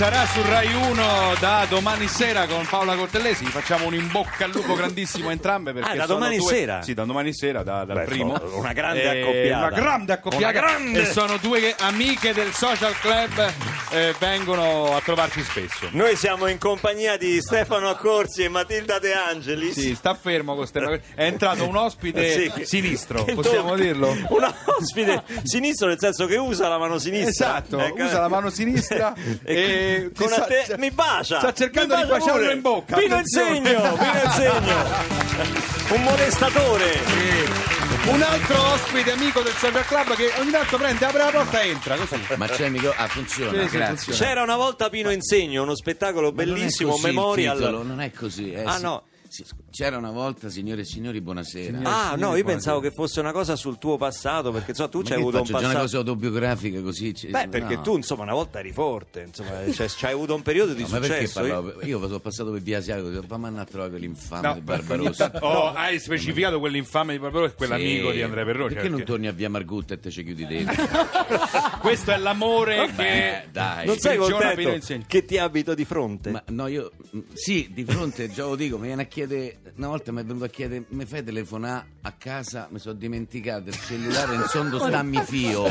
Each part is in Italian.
sarà su Rai 1 da domani sera con Paola Cortellesi. Gli facciamo un in bocca al lupo grandissimo a entrambe. Perché Ah, da domani due- sera? Sì, da domani sera, da- dal Beh, primo. una grande Eh, accoppiata. Una grande accoppiata. Una grande- E sono due amiche del social club, eh, vengono a trovarci spesso. Noi siamo in compagnia di Stefano Accorsi e Matilda De Angelis. Sì, sta fermo con Stefano. È entrato un ospite Sì. sinistro, Che possiamo tocca. dirlo? Un ospite sinistro nel senso che usa la mano sinistra. Esatto, Ecco. usa la mano sinistra e con ti sta- a te- mi bacia. sta cercando Mi di bacia baciarlo pure. in bocca, Pino attenzione. Insegno, Pino Insegno. Un molestatore. Un altro ospite amico del social club che ogni tanto prende, apre la porta e entra così. Ma c'è il micro... Ah, funziona, Sì, sì, grazie. funziona. C'era una volta Pino Insegno, uno spettacolo Ma non è bellissimo, così il memorial. titolo, non è così. eh, Ah, sì. no. Sì, C'era una volta, signore e signori, buonasera. Ah, no, io Signori, pensavo che fosse una cosa sul tuo passato, perché insomma, tu Ma c'hai avuto un faccio, già una passato. cosa autobiografica così? ci- Beh, perché no. tu, insomma, una volta eri forte, insomma, cioè, c'hai avuto un periodo di No, ma perché successo. Io- parlavo? Io sono passato per via Asiago, ho detto, andare a trovare quell'infame No, di Barbarossa. Oh, hai specificato quell'infame di Barbarossa e quell'amico Sì. di Andrea Perroni. Perché non torni a via Margutta e te ci chiudi dentro? Questo è l'amore Beh, che dai. non sei contento che ti abito di fronte? Ma no, io mh, sì, di fronte già lo dico, mi viene a chiedere. Una volta mi è venuto a chiedere, mi fai telefonare a casa? Mi sono dimenticato il cellulare, in sondo sta mi fio.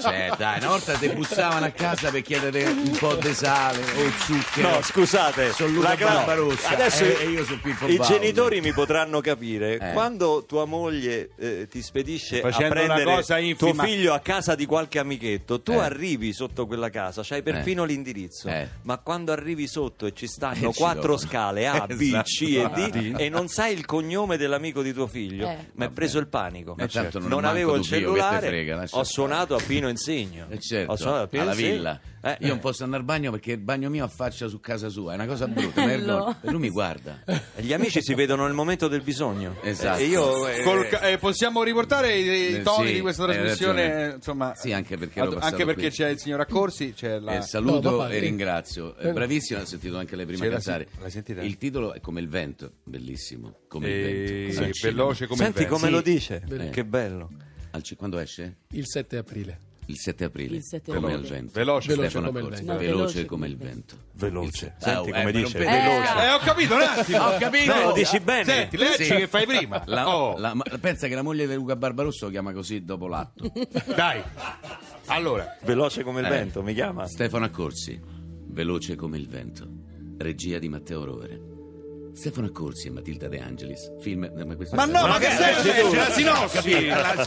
Cioè, dai, una volta ti bussavano a casa per chiedere un po' di sale o zucchero. No, scusate, Sono Luca la gran- Barbarossa, Adesso eh, e io sono Pippo i Baudo. genitori mi potranno capire Eh. quando tua moglie eh, ti spedisce a Facendo una prendere cosa tuo figlio a casa di qualche amichetto, tu Eh. arrivi sotto quella casa, c'hai perfino l'indirizzo, Eh. ma quando arrivi sotto e ci stanno Eh, ci quattro scale A, B, Esatto. C e D e non sai il cognome dell'amico di tuo figlio, Eh. mi è preso il panico. Ma tanto non non avevo il cellulare, frega, ho stare. suonato a Pino Insegno. Eh, certo, Ho suonato a Pino alla Insegno. villa. Eh, Io non posso andare al bagno perché il bagno mio affaccia su casa sua, è una cosa brutta. E lui mi guarda. Gli amici si vedono nel momento del bisogno. Esatto. E io eh, Col ca- eh, possiamo riportare i, i Eh, toni sì, di questa trasmissione? eh, Insomma, Sì, anche perché ad- anche perché c'è il signor Accorsi, c'è la... Eh, saluto No, papà, e ringrazio. Eh, bravissima, ho sentito anche lei prima C'era, cantare. sì, l'hai sentita? Il titolo è come il vento, bellissimo. Come il Eh, vento. sì, veloce come Senti il vento. come Sì. lo dice, Eh. che bello. Al quando esce? Il 7 aprile. Il 7 aprile. Il 7 come aprile. il vento. Veloce. Veloce Stefano come il Accorsi. vento. No, veloce, veloce come il vento. Veloce. Senti eh, come non dice. Veloce. Eh, ho capito un attimo. Ho capito. No, lo dici bene. Senti, leggi Sì. che fai prima. La- Oh, la- ma- pensa che la moglie di Luca Barbarossa lo chiama così dopo l'atto. dai. Allora, Veloce come il Eh. vento, mi chiama. Stefano Accorsi, veloce come il vento. Regia di Matteo Rovere. Stefano Accorsi e Matilda De Angelis. Film. eh, Ma, ma no, ma che facendo? tu? La sinossi. La- la-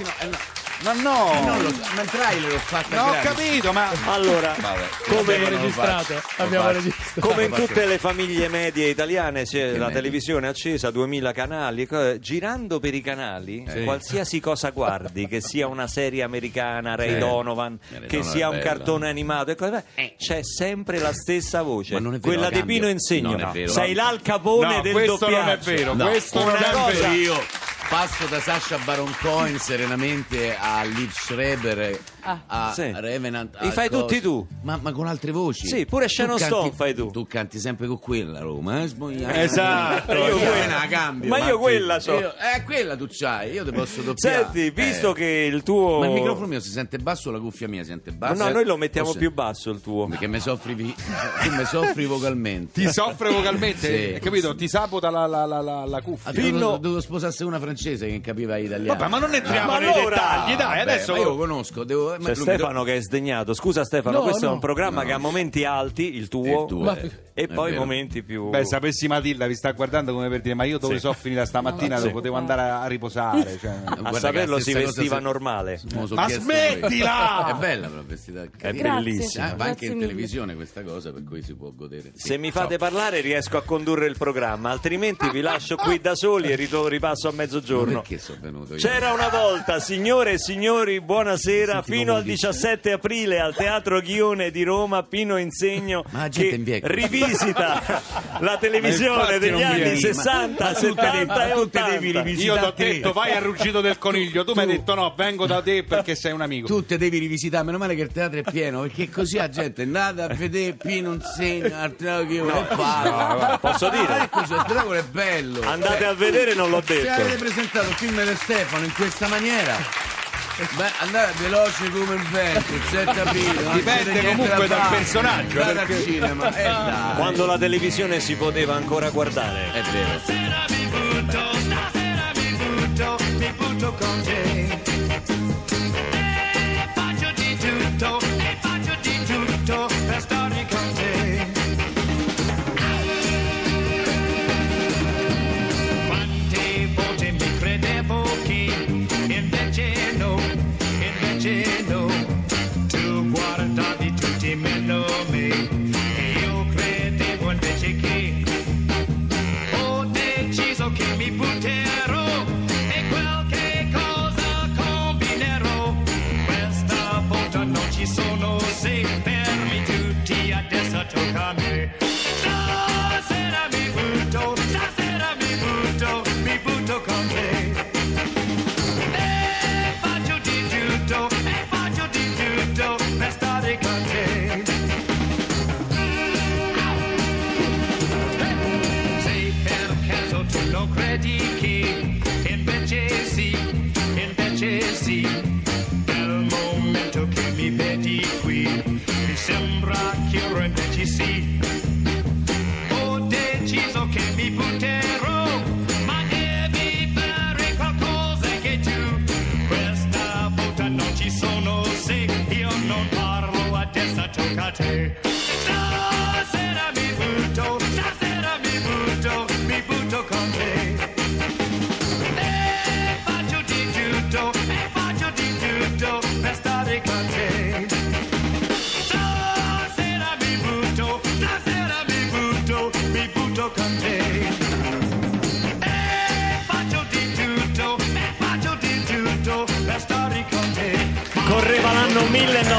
eh, no. Ma no. Non lo so, ma il trailer l'ho fatta No, ho gratis. capito, ma... Allora, Vabbè. come, Abbiamo non registrato. faccio, Abbiamo faccio. registrato. come in tutte le famiglie medie italiane c'è la medie? televisione accesa, 2000 canali, girando per i canali, Sì. qualsiasi cosa guardi, che sia una serie americana, Ray Sì. Donovan, Ray che sia un cartone animato, e cose- c'è sempre la stessa voce, Ma non è vero, quella la di. Pino Insegno. Sei l'Al Capone No, del questo doppiaggio. non è vero, No, questo una non è cosa- vero. Io passo da Sasha Baron Cohen serenamente a Liv Schreiber Ah. a Sì. Revenant Li fai cosa- tutti tu? ma, ma con altre voci Sì, pure Shannon Stone fai tu. tu canti sempre con quella Roma eh? Sbogliare. Esatto. io Io quella quella- la cambio ma io Marti. quella c'ho. Io- eh quella tu c'hai io ti posso doppiare Senti, visto Eh. che il tuo... ma il microfono mio si sente basso o la cuffia mia si sente Ma basso no, noi lo mettiamo O se- più basso il tuo. perché mi soffri vi- tu mi soffri vocalmente Ti soffre vocalmente, Sì. hai capito? Ti sabota la, la, la, la, la cuffia. Ah, Fino- dovevo, dovevo sposarsi una francese che capiva italiano Vabbè, ma non entriamo Ma nei allora- dettagli, dai, Vabbè, adesso... ma io lo conosco devo, ma C'è lui mi Stefano che è sdegnato. Scusa Stefano, No, questo è no. un programma No. che ha momenti alti, il tuo, Il tuo, Ma- eh. e poi vero. momenti più... Beh, sapessi Matilda, vi sta guardando come per dire, ma io dove Sì. sono finita stamattina Sì. dove potevo andare a, a riposare. Cioè. a Guarda saperlo la si stessa vestiva se- normale. Sono Ma chiesto smettila! È bella però vestita È carina. Grazie. bellissima. Ah, va anche Grazie in mille. televisione questa cosa per cui si può godere. Se mi fate parlare riesco a condurre il programma, altrimenti vi lascio qui da soli e ritor- ripasso a mezzogiorno. giorno. perché sono venuto io? C'era una volta, signore e signori, buonasera, Senti fino al dice. 17 aprile al Teatro Ghione di Roma, Pino Insegno Ma che rivisita la televisione degli anni vieni. 60, Ma- ma tu te devi- 70 e ma tu te devi 80. rivisitare. Io ti ho detto vai al ruggito del coniglio, tu mi hai detto no, vengo da te perché sei un amico. Tu te devi rivisitare, meno male che il teatro è pieno, perché così la gente è andata a vedere Pino Insegno, al teatro che io e parla. posso dire? Ma è così, lo spettacolo è bello. Andate a vedere, non l'ho Se avete detto. presentato il film di Stefano in questa maniera, beh, andate veloce come il vento, il 7 aprile. non Dipende comunque da dal personaggio, Andate perché- al cinema, eh dai. Quando la televisione si poteva ancora guardare. È vero. Stasera mi butto, stasera mi butto, mi butto con te. Non ci sono se io non parlo, adesso tocca a te.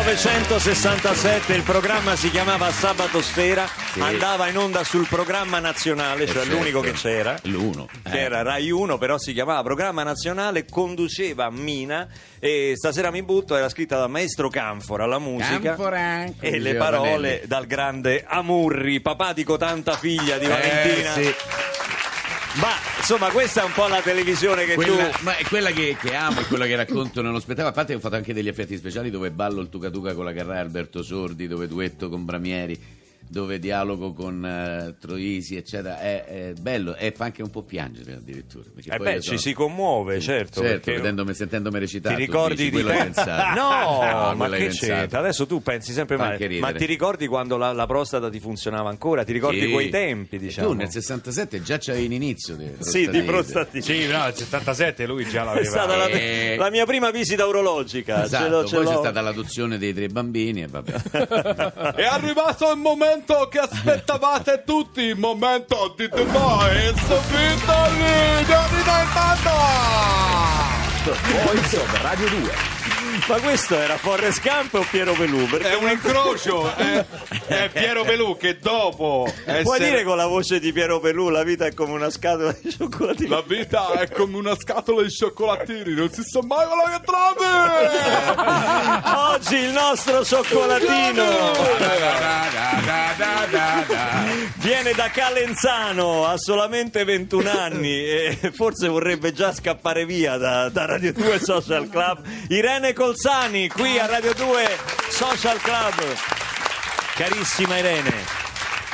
1967, il programma si chiamava Sabato Sera, andava in onda sul programma nazionale, cioè certo. l'unico che c'era. L'uno. Che era Rai 1, però si chiamava Programma Nazionale, conduceva Mina e stasera mi butto, era scritta da Maestro Canfora, la musica Canfora, e le parole Vanelli. dal grande Amurri, papà di cotanta figlia di Valentina. Eh, sì. Ma insomma, questa è un po' la televisione che Quella, tu ma è quella che, che amo, è quella che racconto nello spettacolo. A parte che ho fatto anche degli effetti speciali dove ballo il Tuca Tuca con la Carrà Alberto Sordi, dove duetto con Bramieri, dove dialogo con eh, Troisi, eccetera. È, è bello e fa anche un po' piangere addirittura. Eh poi beh, io ci sono- si commuove, certo. Certo, perché- vedendomi, sentendomi recitare. Ti ricordi di te? pensato. No, ma che c'entra? Adesso tu pensi sempre Fa male. Ma ti ricordi quando la, la prostata ti funzionava ancora? Ti ricordi Sì. quei tempi, E diciamo? Tu nel 67 già c'avevi in inizio di Sì, di prostatite. Sì, no, nel 77 lui già È l'aveva. stata la, Eh. la mia prima visita urologica. Esatto, ce l'ho, ce poi c'è stata l'adozione dei tre bambini e vabbè. È arrivato il momento che aspettavate tutti, il momento di The Voice Vittorino di Ma questo era Forrest Gump o Piero Pelù? Perché È un incrocio, è, è Piero Pelù che dopo Puoi essere- dire con la voce di Piero Pelù la vita è come una scatola di cioccolatini? La vita è come una scatola di cioccolatini, non si sa mai quello che trovi! Oggi il nostro cioccolatino viene da Calenzano, ha solamente 21 anni e forse vorrebbe già scappare via da, da Radio 2 Social Club. Irene Colzani, qui a Radio 2 Social Club. Carissima Irene.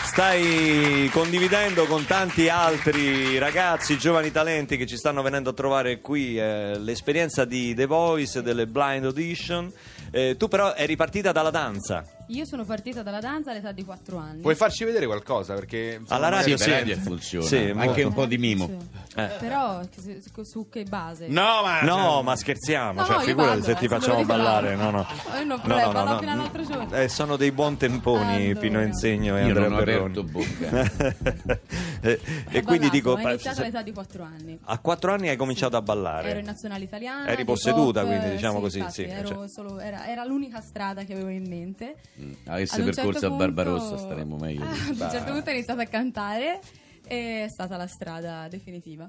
Stai condividendo con tanti altri ragazzi, giovani talenti che ci stanno venendo a trovare qui eh, l'esperienza di The Voice, delle blind audition. Eh, tu però eri partita dalla danza. Io sono partita dalla danza all'età di 4 anni. Puoi farci vedere qualcosa? Perché insomma, Alla radio Sì, radio funziona. Sì, Anche un po' di mimo. Sì. Eh. Però su, su che base? No, ma No, ma scherziamo, No, cioè, no, io figurati se ti eh, facciamo ballare, no, no. Eh, no, vabbè, ballo fino all'altro giorno. Eh, sono dei buon temponi Allora. Pino Insegno e Io Andrea non ho Perroni. bocca. e, e Ho quindi dico, Ho iniziato all'età di 4 anni. a quattro anni hai cominciato a ballare. Ero in nazionale italiana. Eri posseduta, pop, quindi, diciamo sì, così, infatti, sì, ero cioè. solo- era, era l'unica strada che avevo in mente. Avesse Ad un percorso certo a Barbarossa punto- staremmo meglio. Ah, Ad un certo punto ho iniziato a cantare è stata la strada definitiva.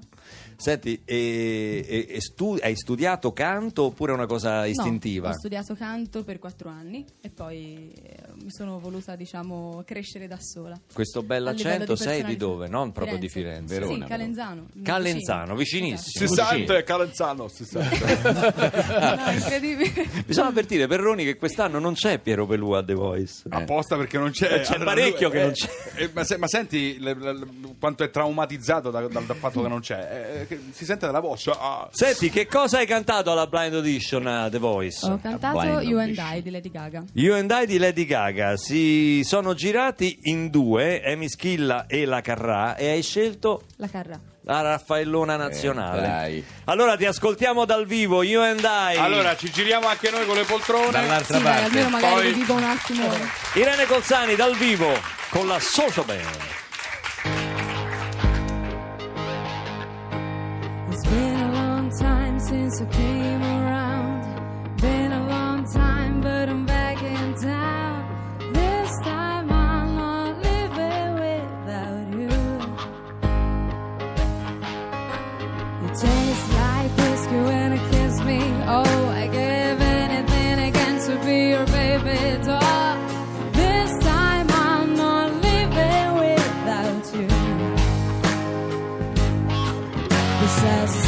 Senti, e, e- e stu- hai studiato canto oppure è una cosa istintiva? No, ho studiato canto per 4 anni e poi eh, mi sono voluta, diciamo, crescere da sola. Questo bell'accento di sei di dove? Non proprio di Firenze. Sì, Verona, Calenzano. Calenzano, vicino. vicinissimo. Si sente Calenzano, si sente. Esatto. No, incredibile. Bisogna avvertire Perroni che quest'anno non c'è Piero Pelù a The Voice. Apposta perché non c'è. Eh, c'è parecchio che non c'è. eh, ma, se- ma senti le- le- le- quanto è traumatizzato da- dal, dal fatto che non c'è. Eh, che si sente dalla voce. Ah. Senti, che cosa hai cantato alla Blind Audition a The Voice? Ho cantato Blind You and. I di Lady Gaga. You and I di Lady Gaga si sono girati in due, Amy Schilla e la Carrà, e hai scelto La Carrà. la Raffaellona nazionale. Eh. Allora ti ascoltiamo dal vivo, You and I. Allora ci giriamo anche noi con le poltrone. Dall'altra Sì, parte. almeno magari Poi- vi dico un attimo. Irene Colzani dal vivo con la Social Band.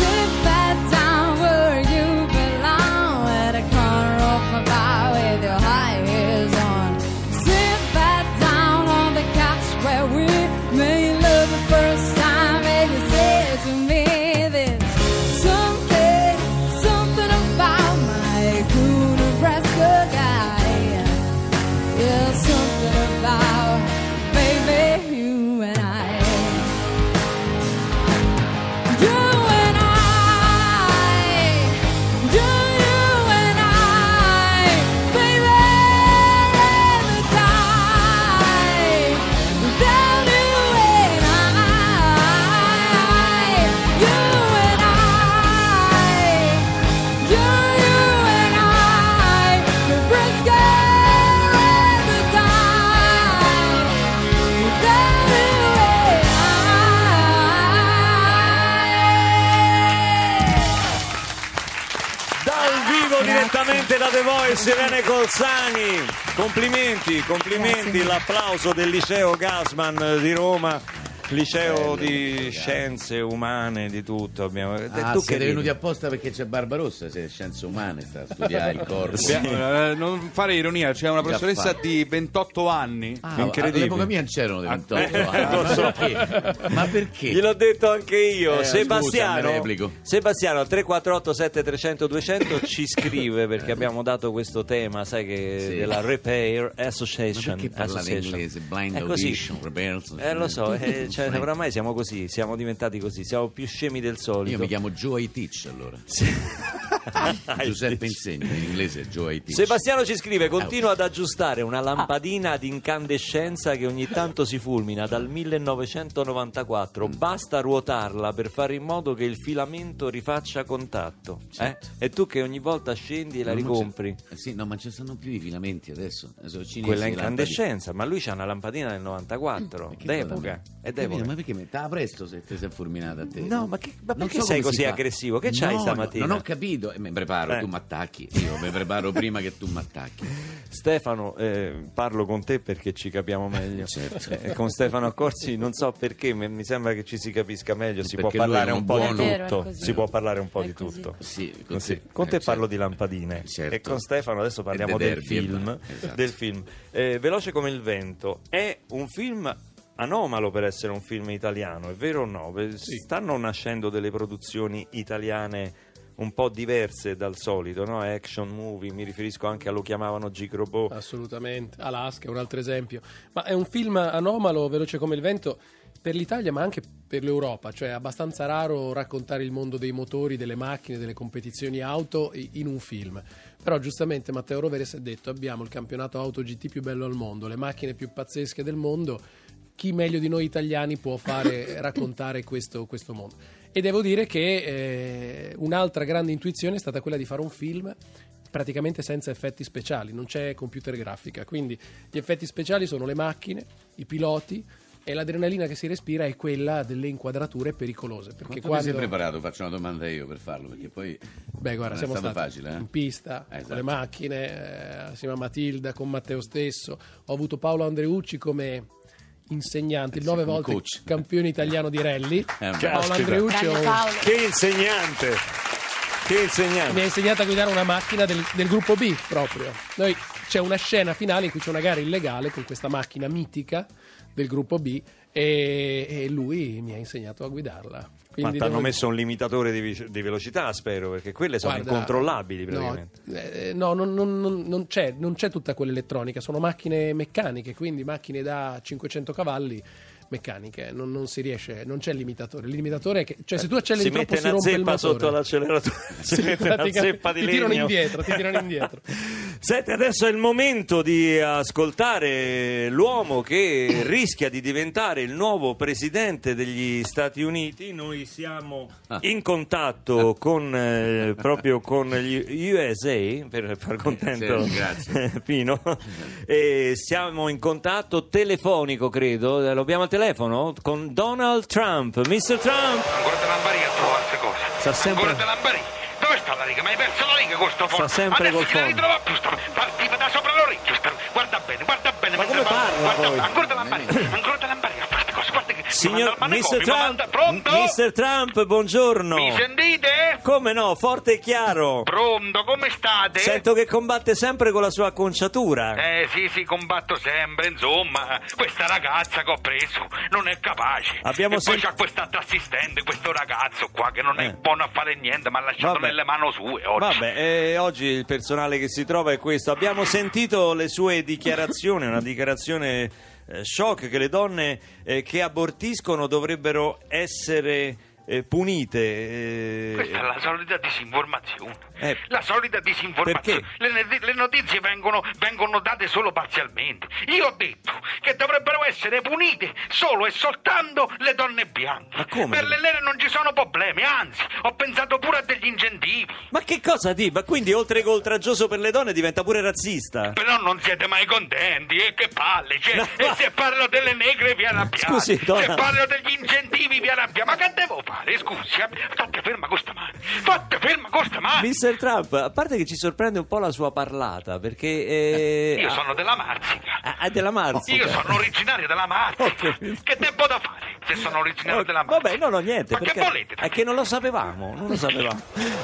goodbye time. Direttamente da The Voice Irene Colzani. Complimenti, complimenti, l'applauso del liceo Gassman di Roma. Liceo di scienze umane, di tutto abbiamo. Ah, tu siete venuti apposta perché c'è Barbarossa, se scienze umane sta a studiare il corpo. Eh, non fare ironia, c'è una professoressa di 28 anni. Ah, Incredibile. All'epoca mia non c'erano dei 28 Eh, anni. lo so. Ma perché? Ma perché? Gliel'ho detto anche io, Eh, Sebastiano. scusa. Sebastiano al 348 7300 200 ci scrive perché abbiamo dato questo tema, sai che Sì. della Repair Ma Association. perché parlate Association. inglese? Blind audition, rebels. Eh lo so, eh, cioè, Blind- oramai siamo così, siamo diventati così, siamo più scemi del solito. Io mi chiamo Joe I Teach allora. Ai Giuseppe insegna in inglese Joe Teach. Sebastiano ci scrive: Continua ad aggiustare una lampadina di incandescenza che ogni tanto si fulmina dal 1994. Basta ruotarla per fare in modo che il filamento rifaccia contatto. eh? Certo. E tu che ogni volta scendi e la ricompri. Eh sì, no, ma ci stanno più i filamenti adesso. Cinesi, Quella lampadine. incandescenza, ma lui c'ha una lampadina del 94, Ma che d'epoca. cosa? È Capito, d'epoca. Ma perché stava presto se ti sei fulminata a te? No, ma che- ma Non perché so sei come si così fa. aggressivo? Che c'hai No, stamattina? Non ho capito. Eh, mi preparo, Eh. tu mi attacchi. Io mi preparo prima che tu mi attacchi. Stefano, eh, parlo con te perché ci capiamo meglio. Certo. Eh, con Stefano Accorsi non so perché, mi mi sembra che ci si capisca meglio. Si può Perché lui parlare un un po' di tutto. Si può parlare un po' È di così. tutto. Sì, con te, Con te eh, parlo certo. di lampadine Certo. e con Stefano adesso parliamo de del derby, film. esatto. del film. Eh, Veloce come il vento è un film anomalo per essere un film italiano, è vero o no? Beh, Stanno nascendo delle produzioni italiane un po' diverse dal solito, no? Action movie, mi riferisco anche a lo chiamavano Gigrobo. Assolutamente, Alaska è un altro esempio. Ma è un film anomalo, veloce come il vento, per l'Italia ma anche per l'Europa, cioè è abbastanza raro raccontare il mondo dei motori, delle macchine, delle competizioni auto in un film. Però giustamente Matteo Roveres ha detto abbiamo il campionato auto GT più bello al mondo, le macchine più pazzesche del mondo, chi meglio di noi italiani può fare raccontare questo, questo mondo? E devo dire che eh, un'altra grande intuizione è stata quella di fare un film praticamente senza effetti speciali, non c'è computer grafica, quindi gli effetti speciali sono le macchine, i piloti e l'adrenalina che si respira è quella delle inquadrature pericolose. Perché Quanto ti quando... sei preparato? Faccio una domanda io per farlo, perché poi Beh, guarda, siamo è stato stati facile. eh? in pista Eh, esatto. con le macchine, eh, assieme a Matilda, con Matteo stesso. Ho avuto Paolo Andreucci come insegnante, il Eh sì, nove volte coach. campione italiano di rally. Eh, Paolo. Andreucci. Che insegnante! Che mi insegnante! ha insegnato a guidare una macchina del, del gruppo B proprio. Noi, c'è una scena finale in cui c'è una gara illegale con questa macchina mitica del gruppo B e, e lui mi ha insegnato a guidarla. Ma Quindi ti hanno devo- messo un limitatore di, di velocità, spero, perché quelle sono Guarda, incontrollabili praticamente. No, eh, no, non, non- non- c'è, non c'è tutta quell'elettronica, sono macchine meccaniche, quindi macchine da 500 cavalli meccaniche, non, non si riesce, non c'è il limitatore. Il limitatore è che, cioè se tu acceleri si troppo mette si una rompe il zeppa motore. sotto l'acceleratore, si Sì, mette una zeppa di ti tirano legno. indietro, ti tirano indietro. Senti, adesso è il momento di ascoltare l'uomo che rischia di diventare il nuovo presidente degli Stati Uniti. Noi siamo in contatto con, eh, proprio con gli USA per far contento Sì, grazie. Pino. E siamo in contatto telefonico, credo. Lo abbiamo al telefono con Donald Trump. Mr. Trump. Ancora te l'ambari a trovare queste cose. Sta sempre- Ancora te l'ambari. Sta riga? Ma hai perso la riga con sto fondo. sempre Adesso col fondo. ritrova più sta. Partiva da sopra l'orecchio. sta- Guarda bene, guarda bene. Ma mentre come parla guarda, poi? Ancora te l'ambari. Ancora te l'ambari Signor Mr. Trump, manda-? Mr. Trump, buongiorno. Mi sentite? Come no, forte e chiaro. Pronto, come state? Sento che combatte sempre con la sua acconciatura. Eh sì, sì, combatto sempre, insomma, questa ragazza che ho preso non è capace. Abbiamo e poi sen- c'ha quest'altro assistente, questo ragazzo qua che non è Eh. buono a fare niente, ma ha lasciato Vabbè. nelle mani sue oggi. Vabbè, eh, oggi il personale che si trova è questo. Abbiamo sentito le sue dichiarazioni, una dichiarazione shock che le donne eh, che abortiscono dovrebbero essere eh, punite. eh, Questa è la solita disinformazione. Eh, la solita disinformazione. perché? Le, le notizie vengono, vengono date solo parzialmente. Io ho detto che dovrebbero essere punite solo e soltanto le donne bianche. Ma come? Per le nere non ci sono problemi, anzi, ho pensato pure a degli incentivi. Ma che cosa di? Ma quindi oltre che oltraggioso per le donne diventa pure razzista? Però non siete mai contenti, e che palle! Cioè, No, e ma- se parlo delle negre vi arrabbiate, Scusi, se donna. parlo degli incentivi vi arrabbiate, ma che devo fare? Scusi, eh? fate ferma con sta mano, fate ferma con sta mano! Mr. Trump, a parte che ci sorprende un po' la sua parlata, perché... eh, Io ah, sono della Marsica. ah, è della Marsica. Io sono originario della Marsica. Ho capito. Che tempo da fare se sono originario Oh, della Marsica? Vabbè, no, no, niente. Ma perché che volete? È che non lo sapevamo, non lo sapevamo.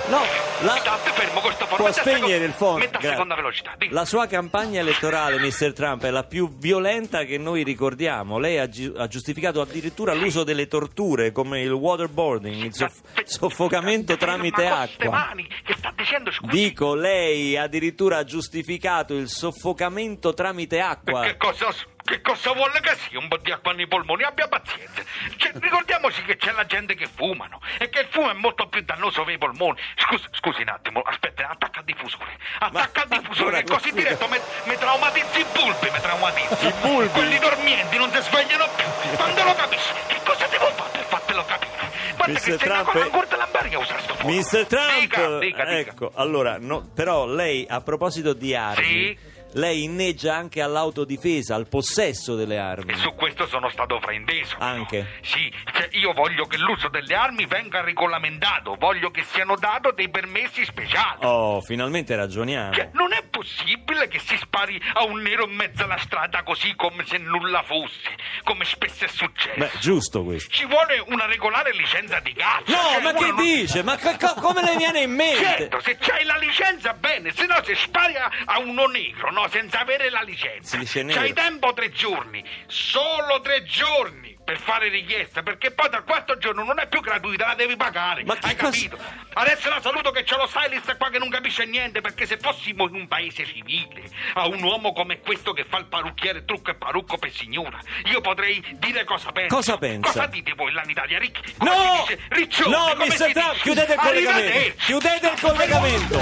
No, la... State fermo con sto fono. Può spegnere il phone. Metta a Grazie. seconda velocità. dica. La sua campagna elettorale, Mr. Trump, è la più violenta che noi ricordiamo. Lei ha, gi- ha giustificato addirittura l'uso delle torture come il waterboarding, il soff- soffocamento tramite acqua. mani, che sta dicendo scusi? Dico, lei addirittura ha giustificato il soffocamento tramite acqua. Che cosa, che cosa vuole che sia un po' di acqua nei polmoni? Abbia pazienza. Cioè, ricordiamoci che c'è la gente che fumano e che il fumo è molto più dannoso per i polmoni. Scusi, scusi un attimo, aspetta, attacca il diffusore. Attacca il diffusore, ancora così diretto mi, mi traumatizzi i bulbi, mi traumatizzi. I bulbi? Quelli dormienti non si svegliano più. Quando lo capisci, che cosa devo fare per fartelo capire? Guarda Mr. che Trump ancora è- ancora te l'ambari a usare sto fuoco. Mr. Trump, Dica, dica, dica. ecco, allora, no, però lei a proposito di armi, Sì? Lei inneggia anche all'autodifesa, al possesso delle armi. E su questo sono stato frainteso. Anche? Sì, cioè io voglio che l'uso delle armi venga regolamentato, voglio che siano dati dei permessi speciali. Oh, finalmente ragioniamo. Cioè, non è possibile che si spari a un nero in mezzo alla strada così come se nulla fosse, come spesso è successo. Beh, giusto questo. Ci vuole una regolare licenza di caccia. No, Cioè, ma che non- dice? Ma co- co- come le viene in mente? Certo, se c'hai la licenza bene, se no se spari a, a uno negro, no, senza avere la licenza. C'hai tempo tre giorni, solo tre giorni. per fare richiesta, perché poi dal quarto giorno non è più gratuita, la devi pagare. Ma Hai cosa- capito? Adesso la saluto che c'è lo stylist qua che non capisce niente, perché se fossimo in un paese civile, a un uomo come questo che fa il parrucchiere, trucco e parrucco per signora, io potrei dire cosa pensa. Cosa pensa? Cosa dite voi là in Italia, Ricchi? Come No! dice? Riccione, No, si Trump, dice? chiudete il collegamento. Chiudete il collegamento.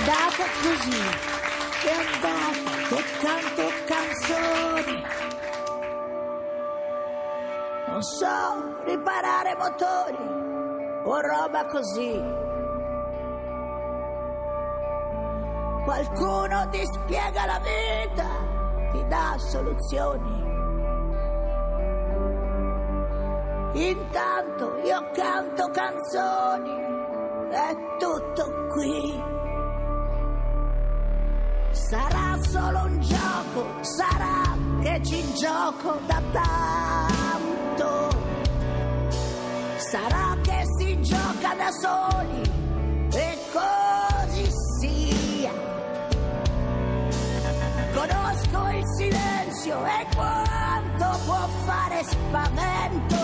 Andata così, è andata che canto canzoni. Non so riparare motori o roba così. Qualcuno ti spiega la vita, ti dà soluzioni. Intanto io canto canzoni, è tutto qui. Sarà solo un gioco, sarà che ci gioco da tanto. Sarà che si gioca da soli e così sia. Conosco il silenzio e quanto può fare spavento.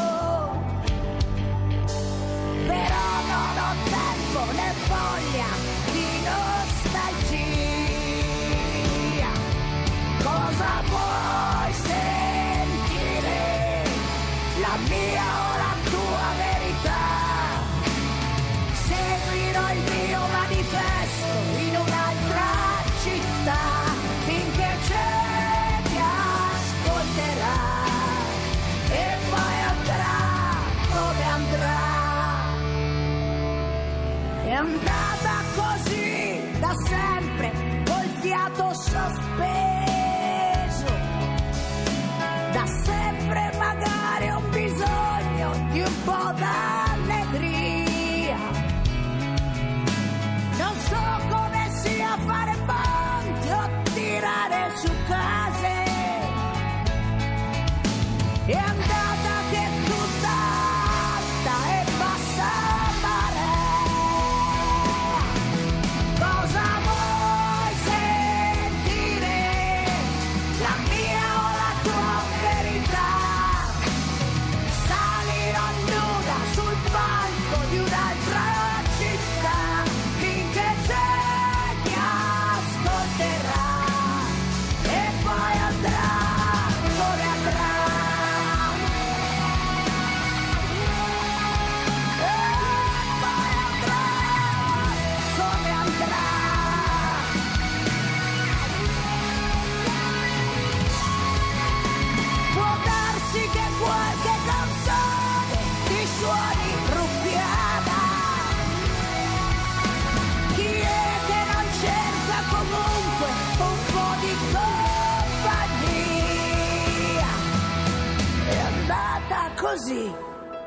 Così,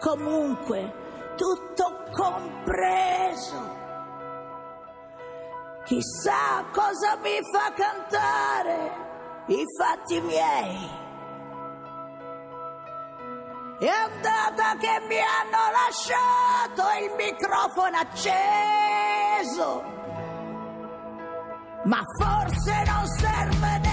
comunque, tutto compreso. Chissà cosa mi fa cantare i fatti miei. È andata che mi hanno lasciato il microfono acceso. Ma forse non serve nemmeno,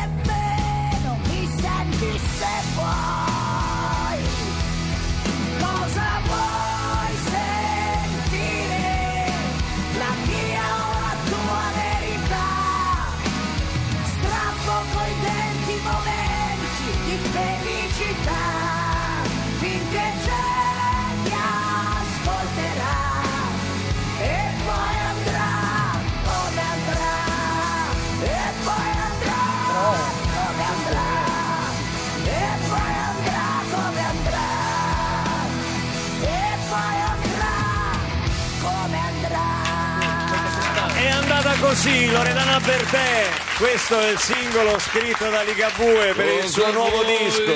così, Loredana Bertè. Questo è il singolo scritto da Ligabue per il suo nuovo disco.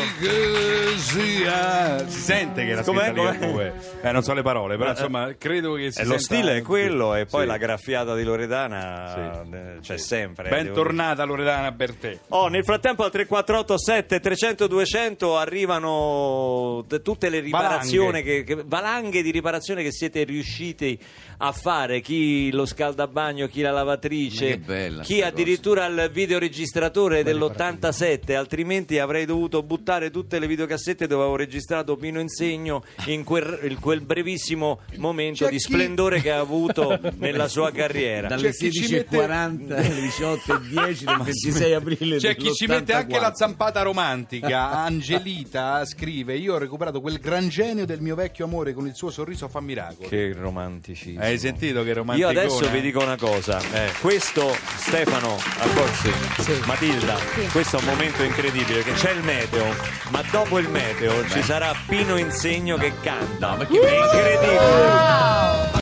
Si sente che la Com'è, scritta com'è? Ligabue. Eh, non so le parole, però insomma, credo che si Eh, lo stile è quello e poi Sì. la graffiata di Loredana Sì. eh, c'è sempre. devo dire. Bentornata Loredana Bertè. Oh, nel frattempo al 3487 300 200 arrivano tutte le riparazioni Valanghe. che, che- valanghe di riparazione che siete riusciti a fare, chi lo scaldabagno, chi la la lavatrice, chi addirittura il videoregistratore dell'87, altrimenti avrei dovuto buttare tutte le videocassette dove avevo registrato Pino Insegno in quel, in quel brevissimo momento C'è di chi- splendore che ha avuto nella sua carriera. dalle C'è chi ci 16.40 alle 18.10 del 26 aprile C'è chi ci mette anche la dell'84. zampata romantica. Angelita scrive: Io ho recuperato quel gran genio del mio vecchio amore con il suo sorriso fa miracoli. Che romanticismo. Hai sentito che Io romanticone? adesso vi dico una cosa, Eh. questo Stefano Accorsi, Sì. Matilda, questo è un momento incredibile che c'è il meteo, ma dopo il meteo ci sarà Pino Insegno che canta. ma che È incredibile.